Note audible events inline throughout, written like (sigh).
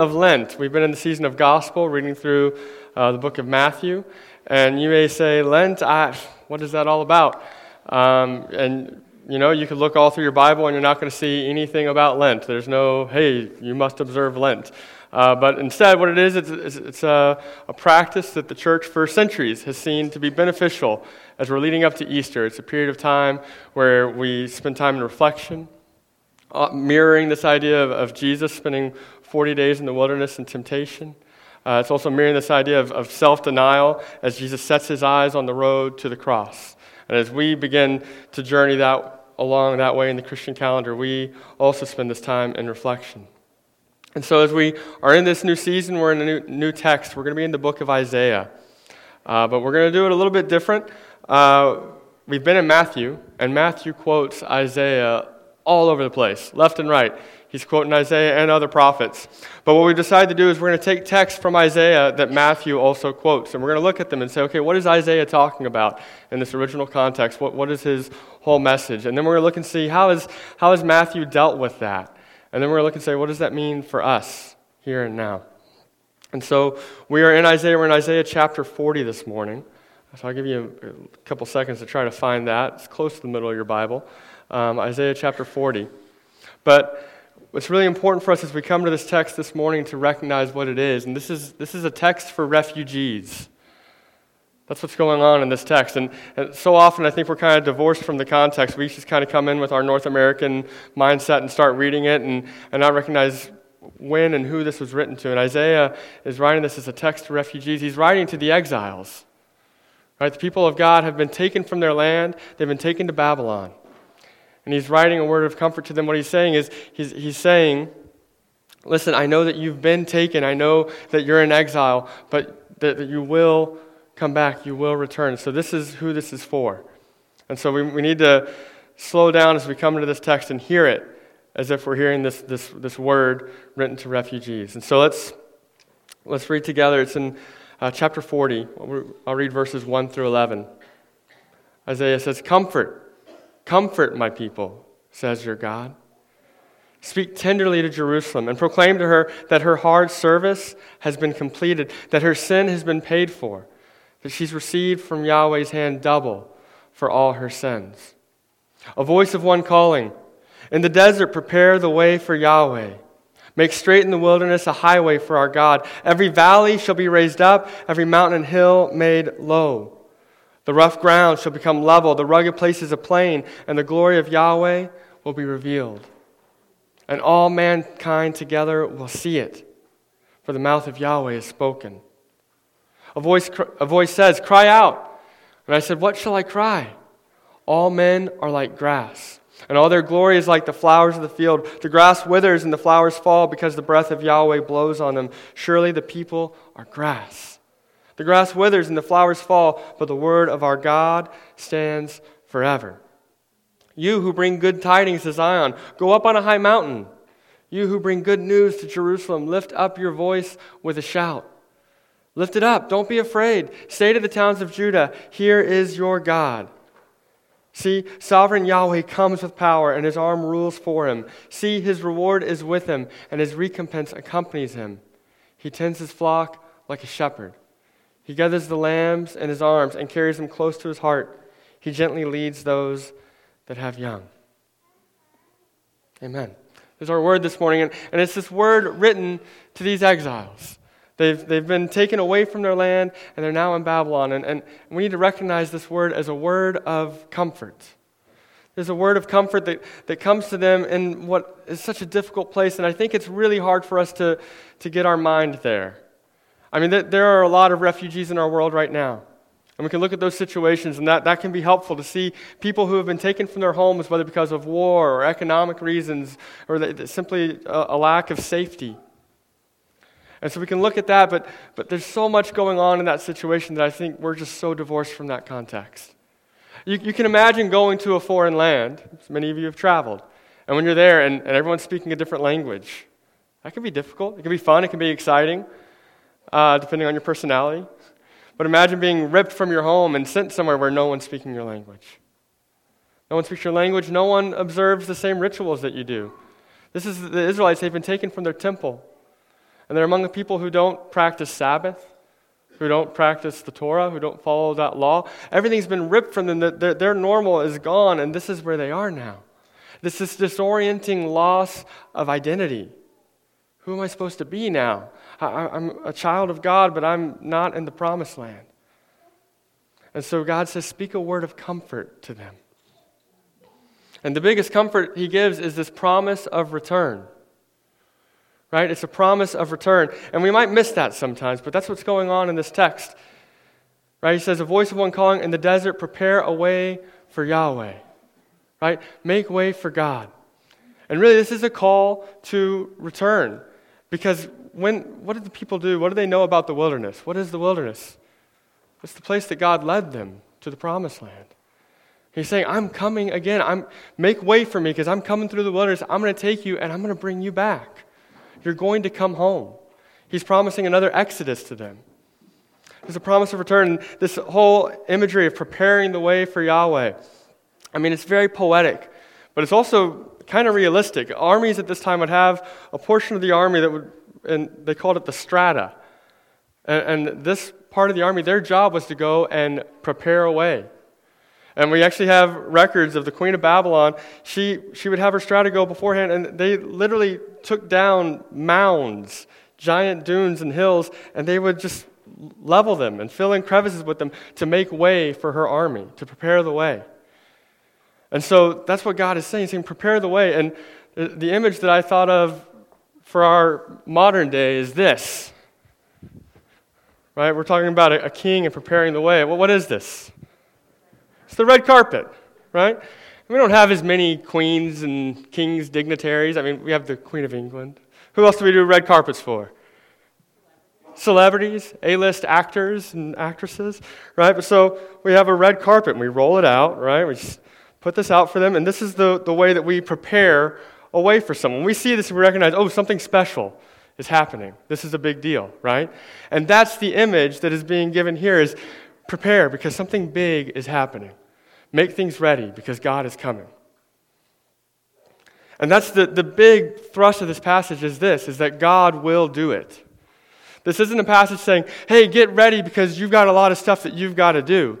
of Lent. We've been in the season of gospel, reading through uh, the book of Matthew. And you may say, Lent, I, what is that all about? Um, and you know, you could look all through your Bible and you're not going to see anything about Lent. There's no, hey, you must observe Lent. Uh, but instead, what it is, it's, it's, a, a, practice that the church for centuries has seen to be beneficial as we're leading up to Easter. It's a period of time where we spend time in reflection, uh, mirroring this idea of, of Jesus spending 40 days in the wilderness and temptation. Uh, it's also mirroring this idea of, of self denial as Jesus sets his eyes on the road to the cross. And as we begin to journey that along that way in the Christian calendar, we also spend this time in reflection. And so, as we are in this new season, we're in a new, new text. We're going to be in the book of Isaiah. Uh, but we're going to do it a little bit different. Uh, we've been in Matthew, and Matthew quotes Isaiah all over the place, left and right. He's quoting Isaiah and other prophets. But what we decided to do is we're going to take texts from Isaiah that Matthew also quotes, and we're going to look at them and say, okay, what is Isaiah talking about in this original context? What, what is his whole message? And then we're going to look and see how is, how has Matthew dealt with that? And then we're going to look and say, what does that mean for us here and now? And so we are in Isaiah. We're in Isaiah chapter 40 this morning. So I'll give you a couple seconds to try to find that. It's close to the middle of your Bible. Um, Isaiah chapter 40. But What's really important for us as we come to this text this morning to recognize what it is. And this is, this is a text for refugees. That's what's going on in this text. And, and, so often I think we're kind of divorced from the context. We just kind of come in with our North American mindset and start reading it and, and not recognize when and who this was written to. And Isaiah is writing this as a text to refugees. He's writing to the exiles. Right? The people of God have been taken from their land, they've been taken to Babylon. And he's writing a word of comfort to them. What he's saying is, he's, he's saying, Listen, I know that you've been taken. I know that you're in exile, but that, that you will come back. You will return. So, this is who this is for. And so, we, we need to slow down as we come into this text and hear it as if we're hearing this, this, this word written to refugees. And so, let's, let's read together. It's in uh, chapter 40. I'll read verses 1 through 11. Isaiah says, Comfort Comfort my people, says your God. Speak tenderly to Jerusalem and proclaim to her that her hard service has been completed, that her sin has been paid for, that she's received from Yahweh's hand double for all her sins. A voice of one calling, In the desert, prepare the way for Yahweh. Make straight in the wilderness a highway for our God. Every valley shall be raised up, every mountain and hill made low. The rough ground shall become level, the rugged places a plain, and the glory of Yahweh will be revealed. And all mankind together will see it, for the mouth of Yahweh is spoken. A voice, a voice says, Cry out. And I said, What shall I cry? All men are like grass, and all their glory is like the flowers of the field. The grass withers and the flowers fall because the breath of Yahweh blows on them. Surely the people are grass. The grass withers and the flowers fall, but the word of our God stands forever. You who bring good tidings to Zion, go up on a high mountain. You who bring good news to Jerusalem, lift up your voice with a shout. Lift it up, don't be afraid. Say to the towns of Judah, Here is your God. See, sovereign Yahweh comes with power, and his arm rules for him. See, his reward is with him, and his recompense accompanies him. He tends his flock like a shepherd. He gathers the lambs in his arms and carries them close to his heart. He gently leads those that have young. Amen. There's our word this morning, and, and it's this word written to these exiles. They've, they've been taken away from their land, and they're now in Babylon. And, and we need to recognize this word as a word of comfort. There's a word of comfort that, that comes to them in what is such a difficult place, and I think it's really hard for us to, to get our mind there. I mean, there are a lot of refugees in our world right now. And we can look at those situations, and that, that can be helpful to see people who have been taken from their homes, whether because of war or economic reasons or simply a, a lack of safety. And so we can look at that, but, but there's so much going on in that situation that I think we're just so divorced from that context. You, you can imagine going to a foreign land, many of you have traveled, and when you're there and, and everyone's speaking a different language, that can be difficult. It can be fun, it can be exciting uh, depending on your personality. But imagine being ripped from your home and sent somewhere where no one's speaking your language. No one speaks your language. No one observes the same rituals that you do. This is the Israelites. They've been taken from their temple. And they're among the people who don't practice Sabbath, who don't practice the Torah, who don't follow that law. Everything's been ripped from them. Their, their normal is gone, and this is where they are now. This is disorienting loss of identity. Who am I supposed to be now? I, am a child of God, but I'm not in the promised land. And so God says, Speak a word of comfort to them. And the biggest comfort he gives is this promise of return. Right? It's a promise of return. And we might miss that sometimes, but that's what's going on in this text. Right? He says, A voice of one calling in the desert, prepare a way for Yahweh. Right? Make way for God. And really, this is a call to return. Because when, what did the people do? What do they know about the wilderness? What is the wilderness? It's the place that God led them to the promised land. He's saying, I'm coming again. I'm, make way for me because I'm coming through the wilderness. I'm going to take you and I'm going to bring you back. You're going to come home. He's promising another exodus to them. There's a promise of return. This whole imagery of preparing the way for Yahweh. I mean, it's very poetic, but it's also kind of realistic. Armies at this time would have a portion of the army that would, and they called it the strata. And, and this part of the army, their job was to go and prepare a way. And we actually have records of the Queen of Babylon. She, she would have her strata go beforehand, and they literally took down mounds, giant dunes and hills, and they would just level them and fill in crevices with them to make way for her army, to prepare the way. And so that's what God is saying. He's saying, prepare the way. And the image that I thought of for our modern day is this right? We're talking about a, king and preparing the way. Well, what is this? It's the red carpet, right? We don't have as many queens and kings, dignitaries. I mean, we have the Queen of England. Who else do we do red carpets for? Celebrities, A list actors and actresses, right? But so we have a red carpet and we roll it out, right? We just put this out for them, and this is the, the way that we prepare a way for someone. We see this and we recognize, oh, something special is happening. This is a big deal, right? And that's the image that is being given here is prepare because something big is happening. Make things ready because God is coming. And that's the, the big thrust of this passage is this, is that God will do it. This isn't a passage saying, hey, get ready because you've got a lot of stuff that you've got to do.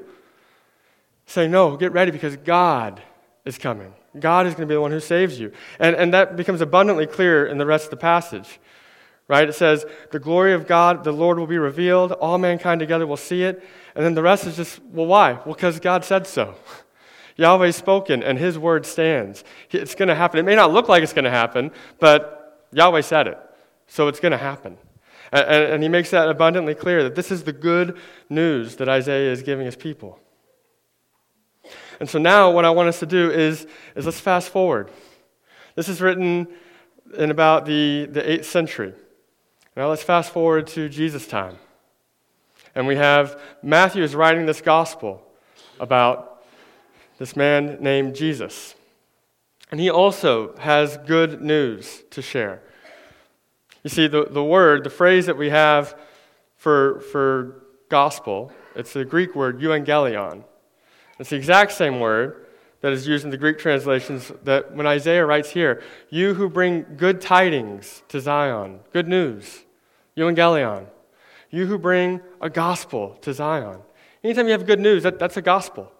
Saying, no, get ready because God is coming. God is going to be the one who saves you. And, and that becomes abundantly clear in the rest of the passage right? It says, the glory of God, the Lord will be revealed. All mankind together will see it. And then the rest is just, well, why? Well, because God said so. (laughs) Yahweh's spoken, and his word stands. It's going to happen. It may not look like it's going to happen, but Yahweh said it. So it's going to happen. And, and, and he makes that abundantly clear that this is the good news that Isaiah is giving his people. And so now, what I want us to do is, is let's fast forward. This is written in about the, the 8th century. Now let's fast forward to Jesus' time. And we have Matthew is writing this gospel about this man named Jesus. And he also has good news to share. You see, the, the word, the phrase that we have for, for gospel, it's the Greek word euangelion. It's the exact same word that is used in the Greek translations that when Isaiah writes here, you who bring good tidings to Zion, good news, euangelion, you who bring a gospel to Zion. Anytime you have good news, that, that's a gospel.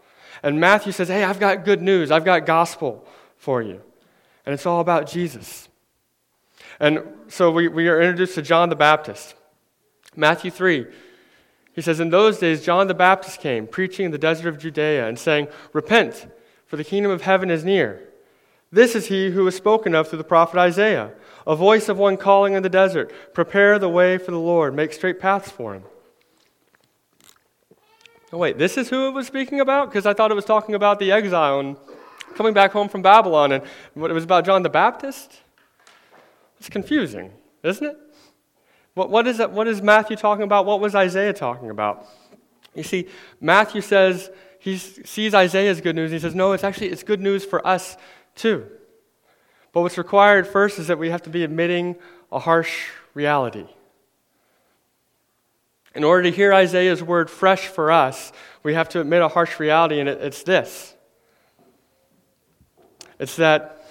And Matthew says, hey, I've got good news, I've got gospel for you. And it's all about Jesus. And so we, we are introduced to John the Baptist. Matthew 3, he says, In those days, John the Baptist came, preaching in the desert of Judea and saying, Repent for the kingdom of heaven is near. This is he who was spoken of through the prophet Isaiah, a voice of one calling in the desert, Prepare the way for the Lord, make straight paths for him. Oh, wait, this is who it was speaking about? Because I thought it was talking about the exile and coming back home from Babylon, and what it was about John the Baptist? It's confusing, isn't it? What, what, is that, what is Matthew talking about? What was Isaiah talking about? You see, Matthew says he sees Isaiah's good news. He says, no, it's actually it's good news for us too. But what's required first is that we have to be admitting a harsh reality. In order to hear Isaiah's word fresh for us, we have to admit a harsh reality, and it's this it's that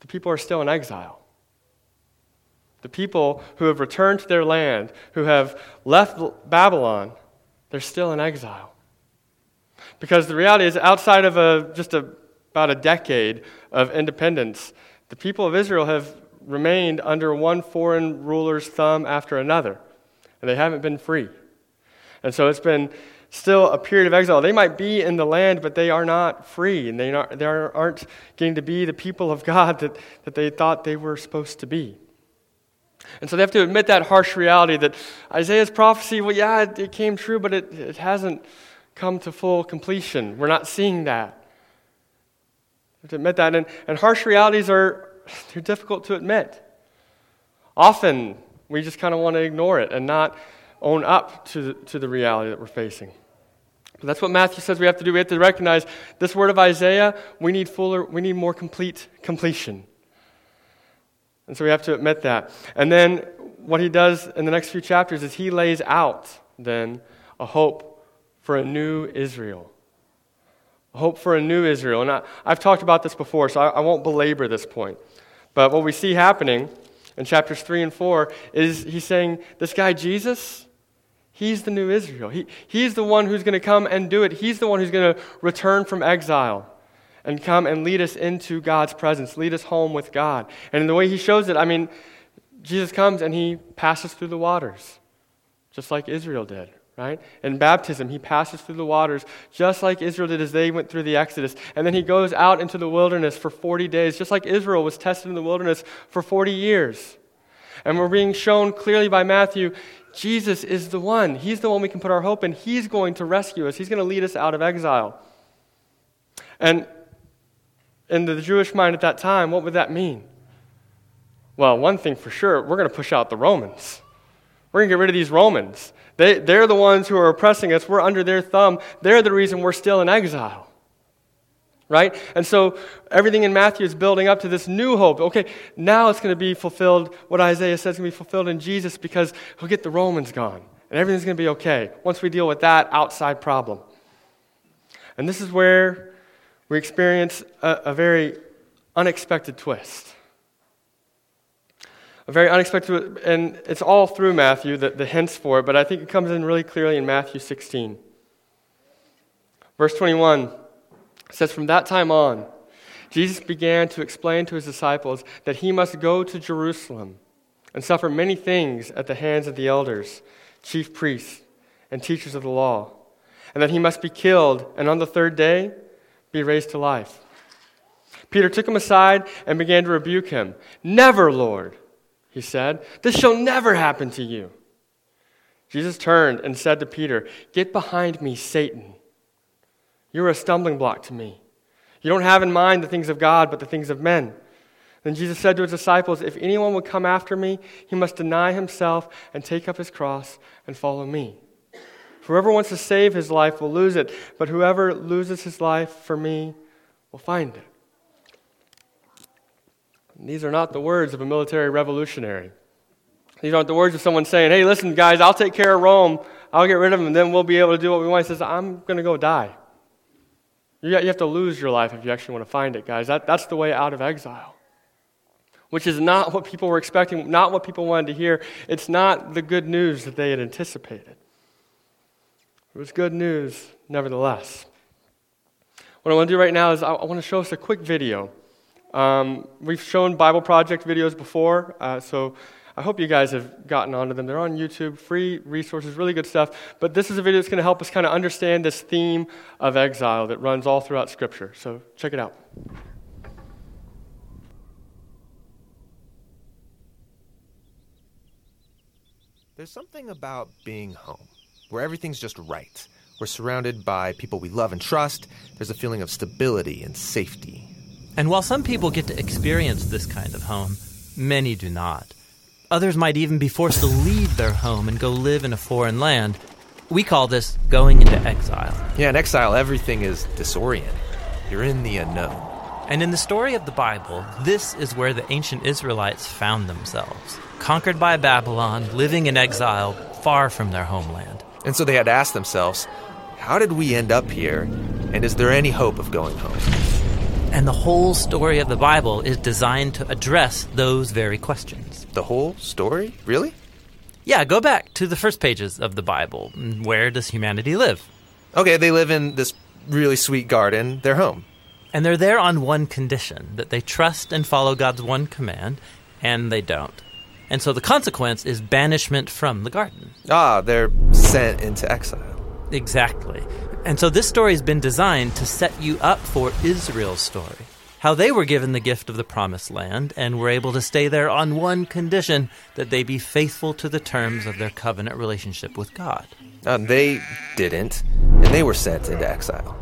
the people are still in exile. The people who have returned to their land, who have left Babylon, they're still in exile. Because the reality is, outside of a, just a, about a decade of independence, the people of Israel have remained under one foreign ruler's thumb after another, and they haven't been free. And so it's been still a period of exile. They might be in the land, but they are not free, and they, not, they aren't getting to be the people of God that, that they thought they were supposed to be. And so they have to admit that harsh reality that Isaiah's prophecy, well, yeah, it, it came true, but it, it hasn't come to full completion. We're not seeing that. have to admit that. And, and harsh realities are (laughs) they're difficult to admit. Often we just kind of want to ignore it and not own up to the, to the reality that we're facing. But that's what Matthew says we have to do. We have to recognize this word of Isaiah, we need fuller, we need more complete completion. And so we have to admit that. And then what he does in the next few chapters is he lays out then a hope for a new Israel. A hope for a new Israel. And I, have talked about this before, so I, I won't belabor this point. But what we see happening in chapters 3 and 4 is he's saying, This guy, Jesus, he's the new Israel. He, he's the one who's going to come and do it. He's the one who's going to return from exile and come and lead us into God's presence, lead us home with God. And in the way he shows it, I mean, Jesus comes and he passes through the waters, just like Israel did, right? In baptism, he passes through the waters, just like Israel did as they went through the Exodus. And then he goes out into the wilderness for 40 days, just like Israel was tested in the wilderness for 40 years. And we're being shown clearly by Matthew Jesus is the one. He's the one we can put our hope in. He's going to rescue us, He's going to lead us out of exile. And in the Jewish mind at that time, what would that mean? Well, one thing for sure, we're going to push out the Romans. We're going to get rid of these Romans. They, they're the ones who are oppressing us. We're under their thumb. They're the reason we're still in exile. Right? And so everything in Matthew is building up to this new hope. Okay, now it's going to be fulfilled, what Isaiah says is going to be fulfilled in Jesus because he'll get the Romans gone. And everything's going to be okay once we deal with that outside problem. And this is where we experience a, a very unexpected twist. A very unexpected, and it's all through Matthew, the, the hints for it, but I think it comes in really clearly in Matthew 16. Verse 21 says, From that time on, Jesus began to explain to his disciples that he must go to Jerusalem and suffer many things at the hands of the elders, chief priests, and teachers of the law, and that he must be killed, and on the third day be raised to life. Peter took him aside and began to rebuke him. Never, Lord, he said. This shall never happen to you. Jesus turned and said to Peter, Get behind me, Satan. You're a stumbling block to me. You don't have in mind the things of God, but the things of men. Then Jesus said to his disciples, If anyone would come after me, he must deny himself and take up his cross and follow me. Whoever wants to save his life will lose it, but whoever loses his life for me will find it. And these are not the words of a military revolutionary. These aren't the words of someone saying, hey, listen, guys, I'll take care of Rome. I'll get rid of them, and then we'll be able to do what we want. He says, I'm going to go die. You have to lose your life if you actually want to find it, guys. That, that's the way out of exile, which is not what people were expecting, not what people wanted to hear. It's not the good news that they had anticipated. It was good news, nevertheless. What I want to do right now is I want to show us a quick video. Um, we've shown Bible Project videos before, uh, so I hope you guys have gotten onto them. They're on YouTube, free resources, really good stuff. But this is a video that's going to help us kind of understand this theme of exile that runs all throughout Scripture. So check it out. There's something about being home where everything's just right. We're surrounded by people we love and trust. There's a feeling of stability and safety. And while some people get to experience this kind of home, many do not. Others might even be forced to leave their home and go live in a foreign land. We call this going into exile. Yeah, in exile, everything is disoriented. You're in the unknown. And in the story of the Bible, this is where the ancient Israelites found themselves conquered by Babylon, living in exile, far from their homeland. And so they had asked themselves, how did we end up here? And is there any hope of going home? And the whole story of the Bible is designed to address those very questions. The whole story? Really? Yeah, go back to the first pages of the Bible. Where does humanity live? Okay, they live in this really sweet garden, their home. And they're there on one condition that they trust and follow God's one command, and they don't. And so the consequence is banishment from the garden. Ah, they're sent into exile. Exactly. And so this story has been designed to set you up for Israel's story. How they were given the gift of the promised land and were able to stay there on one condition that they be faithful to the terms of their covenant relationship with God. Uh, they didn't, and they were sent into exile.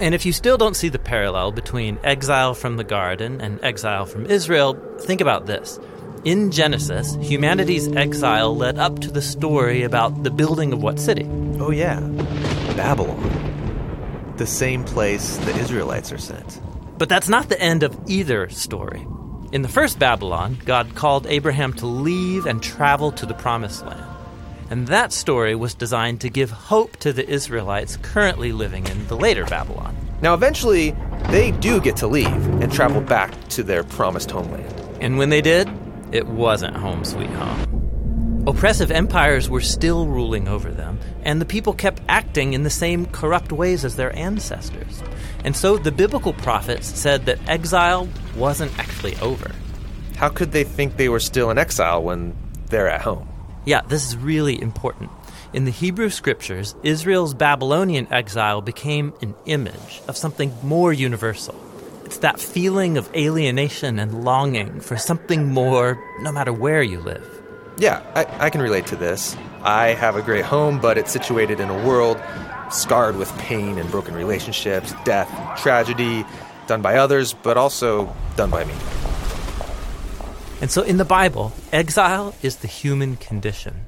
And if you still don't see the parallel between exile from the garden and exile from Israel, think about this. In Genesis, humanity's exile led up to the story about the building of what city? Oh, yeah, Babylon. The same place the Israelites are sent. But that's not the end of either story. In the first Babylon, God called Abraham to leave and travel to the promised land. And that story was designed to give hope to the Israelites currently living in the later Babylon. Now, eventually, they do get to leave and travel back to their promised homeland. And when they did, it wasn't home sweet home. Oppressive empires were still ruling over them, and the people kept acting in the same corrupt ways as their ancestors. And so the biblical prophets said that exile wasn't actually over. How could they think they were still in exile when they're at home? Yeah, this is really important. In the Hebrew scriptures, Israel's Babylonian exile became an image of something more universal. It's that feeling of alienation and longing for something more, no matter where you live. Yeah, I, I can relate to this. I have a great home, but it's situated in a world scarred with pain and broken relationships, death, tragedy, done by others, but also done by me. And so in the Bible, exile is the human condition.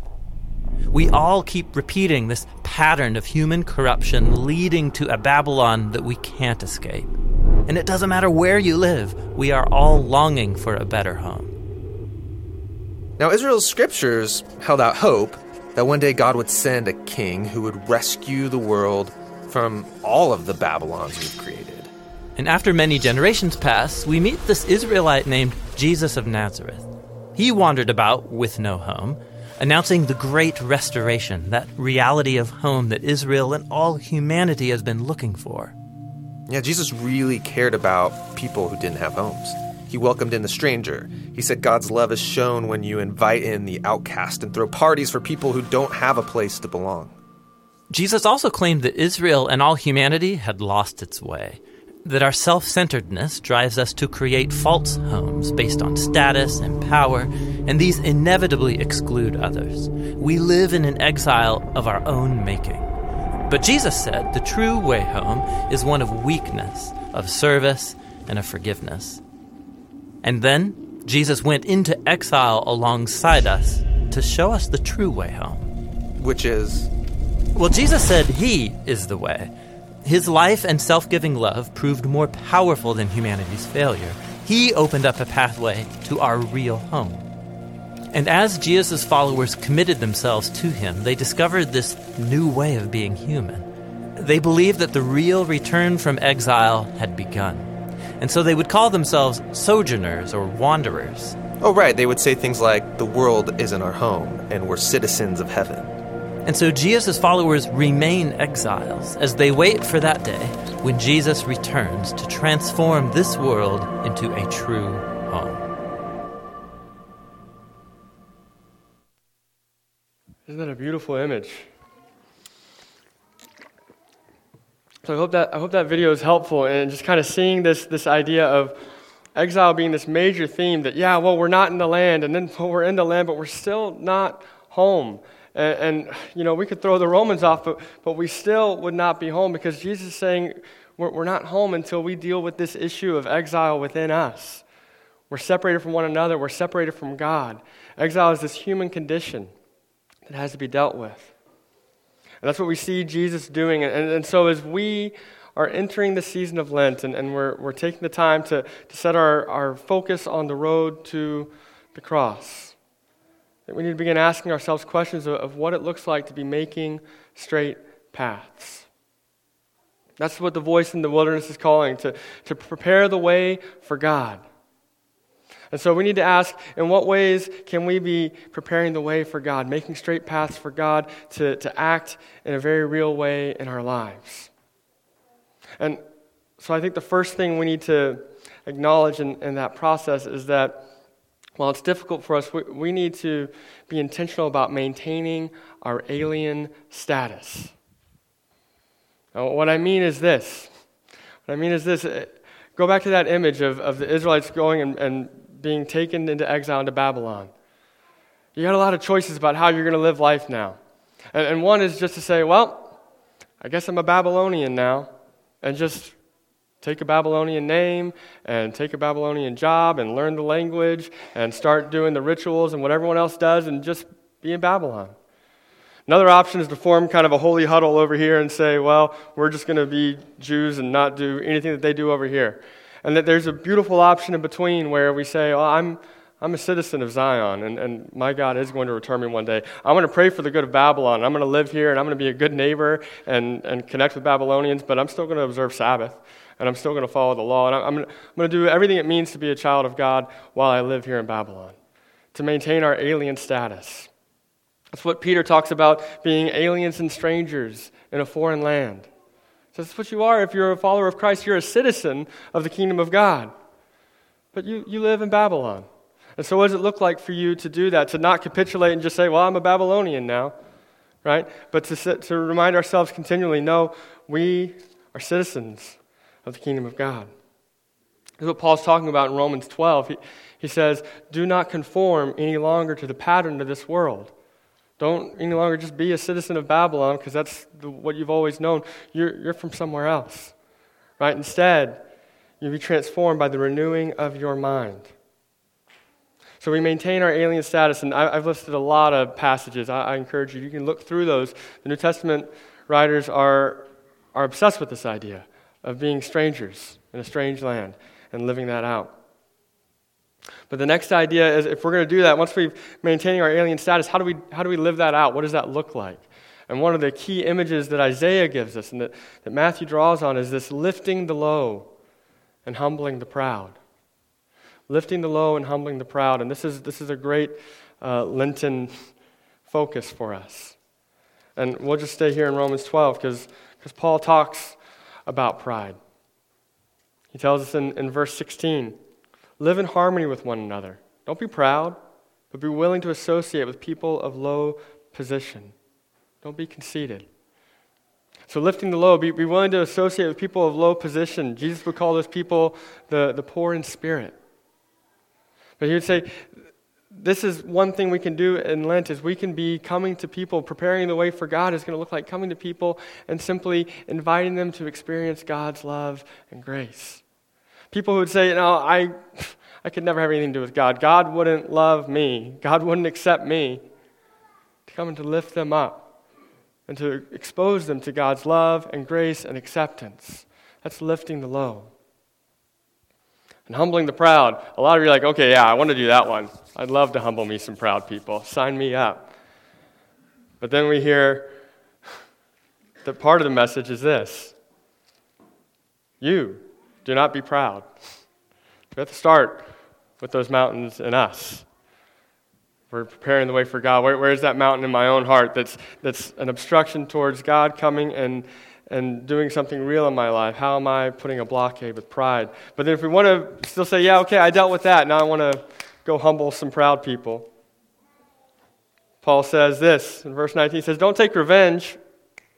We all keep repeating this pattern of human corruption leading to a Babylon that we can't escape. And it doesn't matter where you live, we are all longing for a better home. Now, Israel's scriptures held out hope that one day God would send a king who would rescue the world from all of the Babylons we've created. And after many generations pass, we meet this Israelite named Jesus of Nazareth. He wandered about with no home, announcing the great restoration, that reality of home that Israel and all humanity has been looking for. Yeah, Jesus really cared about people who didn't have homes. He welcomed in the stranger. He said God's love is shown when you invite in the outcast and throw parties for people who don't have a place to belong. Jesus also claimed that Israel and all humanity had lost its way that our self centeredness drives us to create false homes based on status and power, and these inevitably exclude others. We live in an exile of our own making. But Jesus said the true way home is one of weakness, of service, and of forgiveness. And then Jesus went into exile alongside us to show us the true way home. Which is? Well, Jesus said He is the way. His life and self giving love proved more powerful than humanity's failure. He opened up a pathway to our real home. And as Jesus' followers committed themselves to him, they discovered this new way of being human. They believed that the real return from exile had begun. And so they would call themselves sojourners or wanderers. Oh, right. They would say things like, the world isn't our home, and we're citizens of heaven. And so Jesus' followers remain exiles as they wait for that day when Jesus returns to transform this world into a true home. Beautiful image? So I hope that I hope that video is helpful and just kind of seeing this this idea of exile being this major theme that yeah, well we're not in the land and then (laughs) well, we're in the land but we're still not home. And, and, you know, we could throw the Romans off, but, but we still would not be home because Jesus is saying we're, we're not home until we deal with this issue of exile within us. We're separated from one another, we're separated from God. Exile is this human condition that has to be dealt with. And that's what we see Jesus doing. And, and, so as we are entering the season of Lent and, and we're, we're taking the time to, to set our, our focus on the road to the cross we need to begin asking ourselves questions of, of what it looks like to be making straight paths. That's what the voice in the wilderness is calling to, to prepare the way for God. And so we need to ask in what ways can we be preparing the way for God, making straight paths for God to, to act in a very real way in our lives? And so I think the first thing we need to acknowledge in, in that process is that while it's difficult for us, we, we need to be intentional about maintaining our alien status. Now, what I mean is this. What I mean is this. Go back to that image of, of the Israelites going and, and being taken into exile into Babylon. You got a lot of choices about how you're going to live life now. And, and one is just to say, well, I guess I'm a Babylonian now, and just take a Babylonian name and take a Babylonian job and learn the language and start doing the rituals and what everyone else does and just be in Babylon. Another option is to form kind of a holy huddle over here and say, well, we're just going to be Jews and not do anything that they do over here. And that there's a beautiful option in between where we say, well, I'm, I'm a citizen of Zion, and, and my God is going to return me one day. I'm going to pray for the good of Babylon. I'm going to live here, and I'm going to be a good neighbor and, and connect with Babylonians, but I'm still going to observe Sabbath, and I'm still going to follow the law. And I'm, I'm going to do everything it means to be a child of God while I live here in Babylon, to maintain our alien status. That's what Peter talks about being aliens and strangers in a foreign land. So that's what you are if you're a follower of Christ. You're a citizen of the kingdom of God. But you, you live in Babylon. And so, what does it look like for you to do that? To not capitulate and just say, well, I'm a Babylonian now, right? But to, to remind ourselves continually, no, we are citizens of the kingdom of God. This is what Paul's talking about in Romans 12. He, he says, do not conform any longer to the pattern of this world don't any longer just be a citizen of Babylon because that's the, what you've always known. You're, you're from somewhere else, right? Instead, you be transformed by the renewing of your mind. So we maintain our alien status, and I, have listed a lot of passages. I, I encourage you, you can look through those. The New Testament writers are, are obsessed with this idea of being strangers in a strange land and living that out. But the next idea is if we're going to do that, once we've maintaining our alien status, how do, we, how do we live that out? What does that look like? And one of the key images that Isaiah gives us and that, that Matthew draws on is this lifting the low and humbling the proud. Lifting the low and humbling the proud. And this is, this is a great uh, Lenten focus for us. And we'll just stay here in Romans 12 because Paul talks about pride. He tells us in, in verse 16 Live in harmony with one another. Don't be proud, but be willing to associate with people of low position. Don't be conceited. So, lifting the low, be, be willing to associate with people of low position. Jesus would call those people the, the poor in spirit. But he would say, this is one thing we can do in Lent is we can be coming to people, preparing the way for God is going to look like coming to people and simply inviting them to experience God's love and grace. People who would say, "No, I, I could never have anything to do with God. God wouldn't love me. God wouldn't accept me." To come and to lift them up and to expose them to God's love and grace and acceptance. That's lifting the low. And humbling the proud. A lot of you are like, okay, yeah, I want to do that one. I'd love to humble me some proud people. Sign me up. But then we hear that part of the message is this You do not be proud. We have to start with those mountains in us. We're preparing the way for God. Where, where's that mountain in my own heart that's, that's an obstruction towards God coming and, and doing something real in my life? How am I putting a blockade with pride? But then if we want to still say, yeah, okay, I dealt with that. Now I want to go humble some proud people. Paul says this in verse 19. He says, Don't take revenge.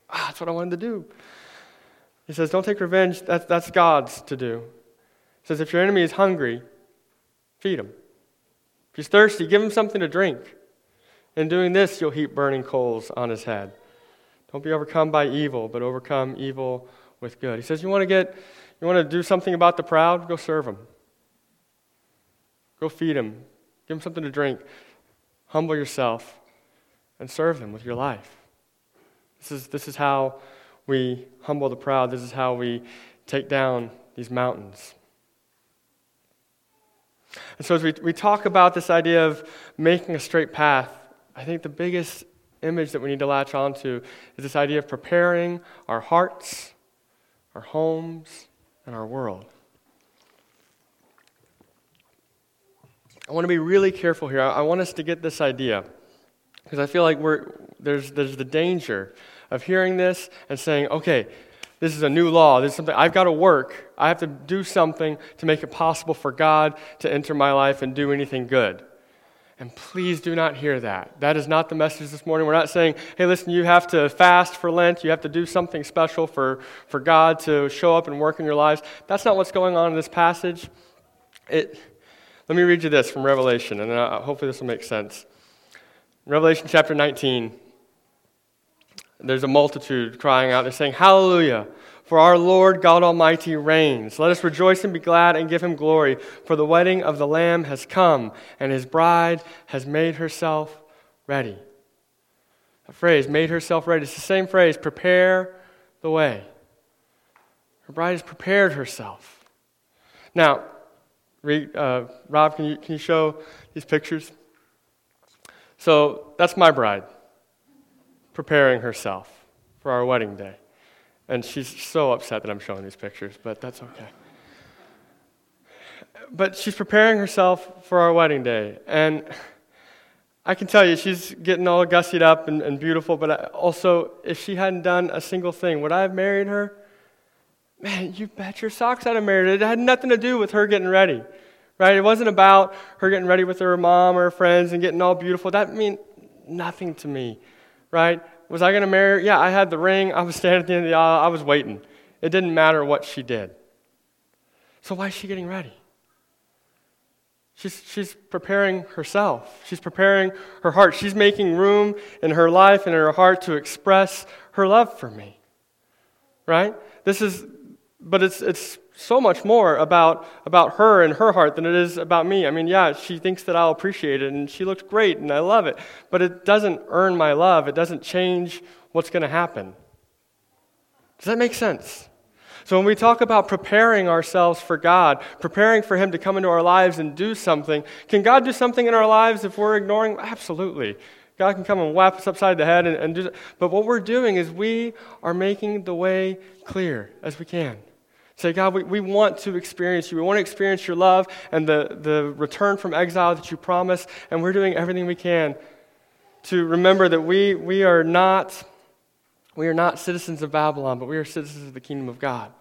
Ah, that's what I wanted to do. He says, Don't take revenge. That's, that's God's to do. He says, If your enemy is hungry, feed him. If he's thirsty, give him something to drink. In doing this, you'll heap burning coals on his head. Don't be overcome by evil, but overcome evil with good. He says, You want to get, you want to do something about the proud? Go serve them. Go feed them. Give them something to drink. Humble yourself and serve them with your life. This is, this is how we humble the proud. This is how we take down these mountains. And so, as we, we talk about this idea of making a straight path, I think the biggest image that we need to latch onto is this idea of preparing our hearts our homes, and our world. I want to be really careful here. I want us to get this idea because I feel like we're, there's, there's the danger of hearing this and saying, okay, this is a new law. This is something I've got to work. I have to do something to make it possible for God to enter my life and do anything good. And please do not hear that. That is not the message this morning. We're not saying, hey, listen, you have to fast for Lent. You have to do something special for, for God to show up and work in your lives. That's not what's going on in this passage. It, let me read you this from Revelation, and uh, hopefully this will make sense. Revelation chapter 19, there's a multitude crying out. They're saying, Hallelujah, for our Lord God Almighty reigns. Let us rejoice and be glad and give him glory, for the wedding of the Lamb has come, and his bride has made herself ready. A phrase, made herself ready. It's the same phrase, prepare the way. Her bride has prepared herself. Now, uh, Rob, can you, can you show these pictures? So that's my bride preparing herself for our wedding day. And she's so upset that I'm showing these pictures, but that's okay. But she's preparing herself for our wedding day. And I can tell you, she's getting all gussied up and, and beautiful, but also, if she hadn't done a single thing, would I have married her? Man, you bet your socks I'd have married her. It had nothing to do with her getting ready, right? It wasn't about her getting ready with her mom or her friends and getting all beautiful. That meant nothing to me right? Was I going to marry her? Yeah, I had the ring. I was standing at the end of the aisle. I was waiting. It didn't matter what she did. So why is she getting ready? She's, she's preparing herself. She's preparing her heart. She's making room in her life and in her heart to express her love for me. Right? This is, but it's, it's so much more about, about her and her heart than it is about me. I mean, yeah, she thinks that I'll appreciate it, and she looks great, and I love it. But it doesn't earn my love, it doesn't change what's going to happen. Does that make sense? So, when we talk about preparing ourselves for God, preparing for Him to come into our lives and do something, can God do something in our lives if we're ignoring? Absolutely. God can come and whap us upside the head and, and do But what we're doing is we are making the way clear as we can. Say, God, we, we want to experience you. We want to experience your love and the, the return from exile that you promise, and we're doing everything we can to remember that we, we, are not, we are not citizens of Babylon, but we are citizens of the kingdom of God.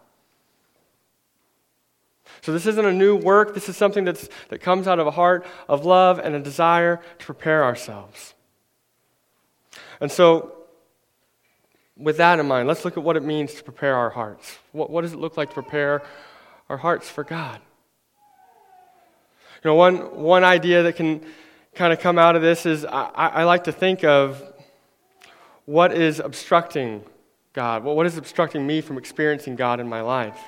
So, this isn't a new work. This is something that's, that comes out of a heart of love and a desire to prepare ourselves. And so, with that in mind, let's look at what it means to prepare our hearts. What, what does it look like to prepare our hearts for God? You know, one, one idea that can kind of come out of this is I, I like to think of what is obstructing God? What is obstructing me from experiencing God in my life?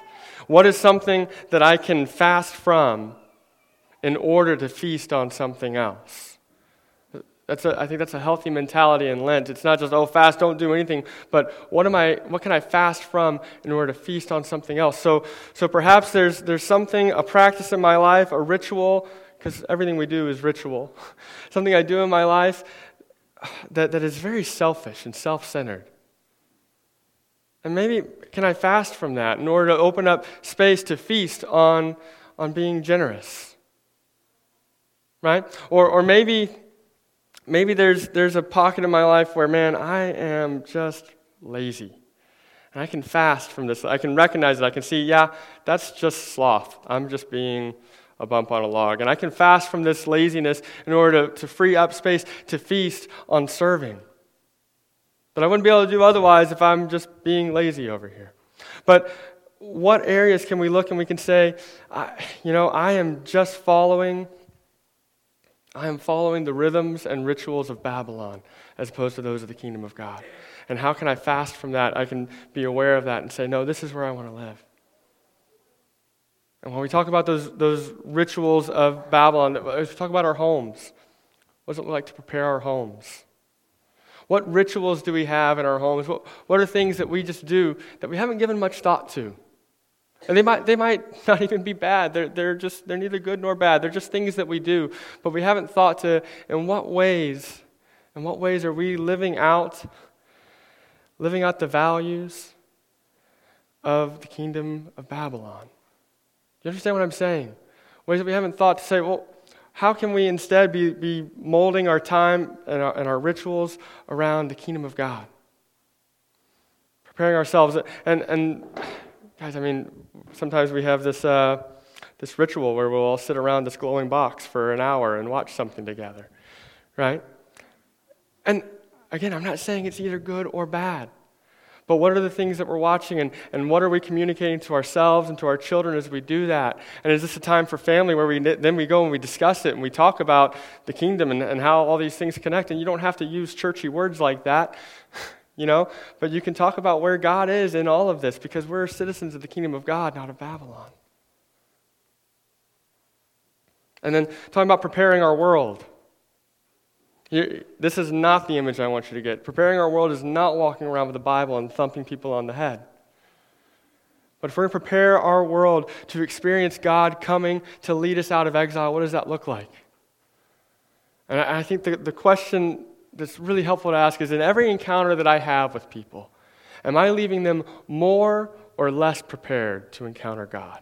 What is something that I can fast from in order to feast on something else? That's a, I think that's a healthy mentality in Lent. It's not just, oh, fast, don't do anything, but what, am I, what can I fast from in order to feast on something else? So, so perhaps there's, there's something, a practice in my life, a ritual, because everything we do is ritual, (laughs) something I do in my life that, that is very selfish and self centered. And maybe can I fast from that in order to open up space to feast on, on being generous? Right? Or, or maybe maybe there's, there's a pocket in my life where, man, I am just lazy. And I can fast from this. I can recognize it. I can see, yeah, that's just sloth. I'm just being a bump on a log. And I can fast from this laziness in order to, to free up space to feast on serving. But I wouldn't be able to do otherwise if I'm just being lazy over here. But what areas can we look and we can say, you know, I am just following I am following the rhythms and rituals of Babylon as opposed to those of the kingdom of God. And how can I fast from that? I can be aware of that and say, no, this is where I want to live. And when we talk about those, those rituals of Babylon, as we talk about our homes. What does it look like to prepare our homes? What rituals do we have in our homes? What, what are things that we just do that we haven't given much thought to? And they might, they might (laughs) not even be bad. They're, they're just, they're neither good nor bad. They're just things that we do. But we haven't thought to, in what ways, in what ways are we living out, living out the values of the kingdom of Babylon. Do you understand what I'm saying? Ways that we haven't thought to say, well, how can we instead be, be molding our time and our, and our rituals around the kingdom of God? Preparing ourselves. And, and guys, I mean, sometimes we have this, uh, this ritual where we'll all sit around this glowing box for an hour and watch something together, right? And again, I'm not saying it's either good or bad. But what are the things that we're watching, and, and what are we communicating to ourselves and to our children as we do that? And is this a time for family where we then we go and we discuss it and we talk about the kingdom and, and how all these things connect? And you don't have to use churchy words like that, you know, but you can talk about where God is in all of this because we're citizens of the kingdom of God, not of Babylon. And then talking about preparing our world. This is not the image I want you to get. Preparing our world is not walking around with the Bible and thumping people on the head. But if we're going to prepare our world to experience God coming to lead us out of exile, what does that look like? And I think the, the question that's really helpful to ask is in every encounter that I have with people, am I leaving them more or less prepared to encounter God?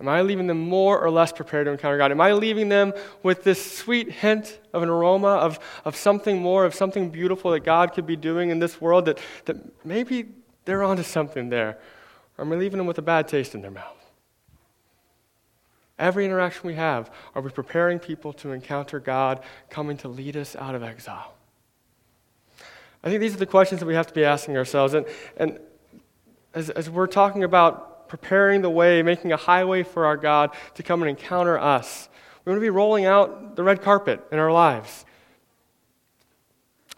Am I leaving them more or less prepared to encounter God? Am I leaving them with this sweet hint of an aroma of, of something more, of something beautiful that God could be doing in this world that, that maybe they're onto something there? Or am I leaving them with a bad taste in their mouth? Every interaction we have, are we preparing people to encounter God coming to lead us out of exile? I think these are the questions that we have to be asking ourselves. And, and as, as we're talking about preparing the way, making a highway for our God to come and encounter us. We want to be rolling out the red carpet in our lives.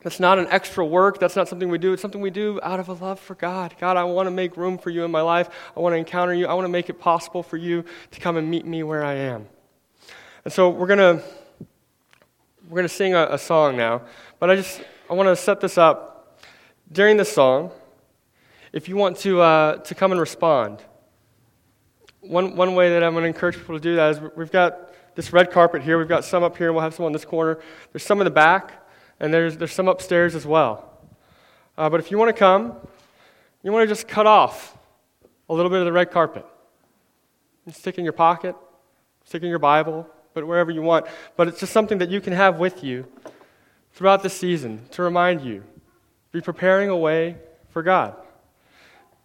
That's not an extra work. That's not something we do. It's something we do out of a love for God. God, I want to make room for you in my life. I want to encounter you. I want to make it possible for you to come and meet me where I am. And so we're going to we're going to sing a, a song now, but I just I want to set this up. During this song, if you want to uh, to come and respond, one, one way that I'm going to encourage people to do that is we've got this red carpet here. We've got some up here. We'll have some on this corner. There's some in the back, and there's, there's some upstairs as well. Uh, but if you want to come, you want to just cut off a little bit of the red carpet. You stick in your pocket, stick in your Bible, but wherever you want. But it's just something that you can have with you throughout the season to remind you. Be preparing a way for God.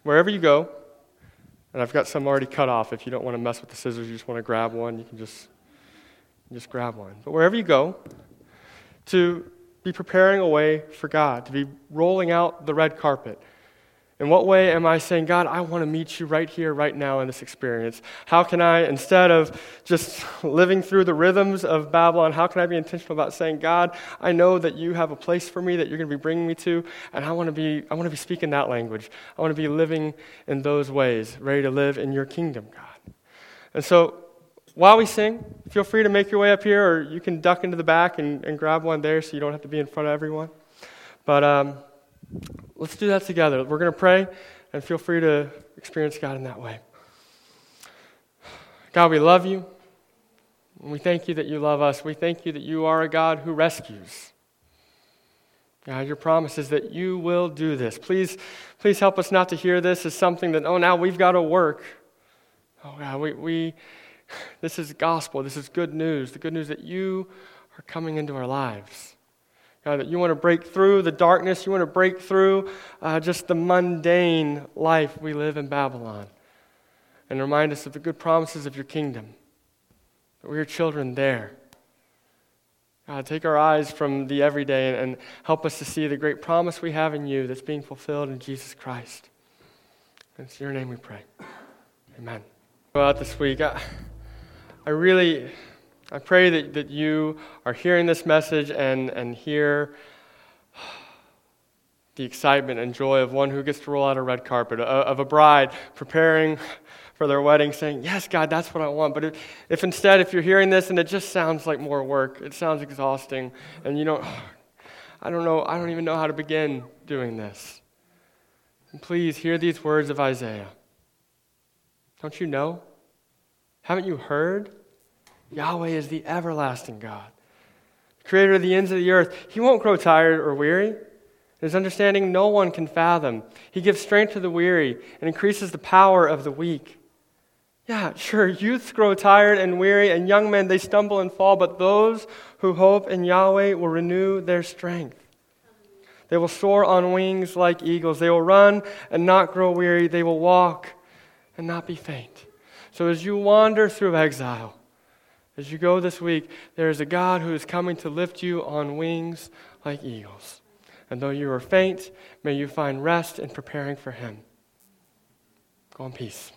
Wherever you go, and I've got some already cut off. If you don't want to mess with the scissors, you just want to grab one, you can just, just grab one. But wherever you go, to be preparing a way for God, to be rolling out the red carpet, in what way am I saying, God, I want to meet you right here, right now in this experience? How can I, instead of just living through the rhythms of Babylon, how can I be intentional about saying, God, I know that you have a place for me that you're going to be bringing me to, and I want to be, I want to be speaking that language. I want to be living in those ways, ready to live in your kingdom, God. And so, while we sing, feel free to make your way up here, or you can duck into the back and, and grab one there so you don't have to be in front of everyone. But, um, Let's do that together. We're going to pray, and feel free to experience God in that way. God, we love you. And we thank you that you love us. We thank you that you are a God who rescues. God, your promise is that you will do this. Please, please help us not to hear this as something that, oh, now we've got to work. Oh, God, we, we, (laughs) this is gospel. This is good news. The good news that you are coming into our lives. God, that you want to break through the darkness, you want to break through uh, just the mundane life we live in Babylon, and remind us of the good promises of your kingdom, that we are children there. God, take our eyes from the everyday and, and help us to see the great promise we have in you that's being fulfilled in Jesus Christ. It's your name we pray. Amen. Go out this week. I, I really. I pray that, that you are hearing this message and, and hear the excitement and joy of one who gets to roll out a red carpet, of a bride preparing for their wedding, saying, Yes, God, that's what I want. But if, if instead, if you're hearing this and it just sounds like more work, it sounds exhausting, and you don't, (sighs) I don't know, I don't even know how to begin doing this. And please hear these words of Isaiah. Don't you know? Haven't you heard? Yahweh is the everlasting God, creator of the ends of the earth. He won't grow tired or weary. His understanding no one can fathom. He gives strength to the weary and increases the power of the weak. Yeah, sure, youths grow tired and weary, and young men, they stumble and fall, but those who hope in Yahweh will renew their strength. They will soar on wings like eagles. They will run and not grow weary. They will walk and not be faint. So as you wander through exile, as you go this week, there is a God who is coming to lift you on wings like eagles. And though you are faint, may you find rest in preparing for him. Go in peace.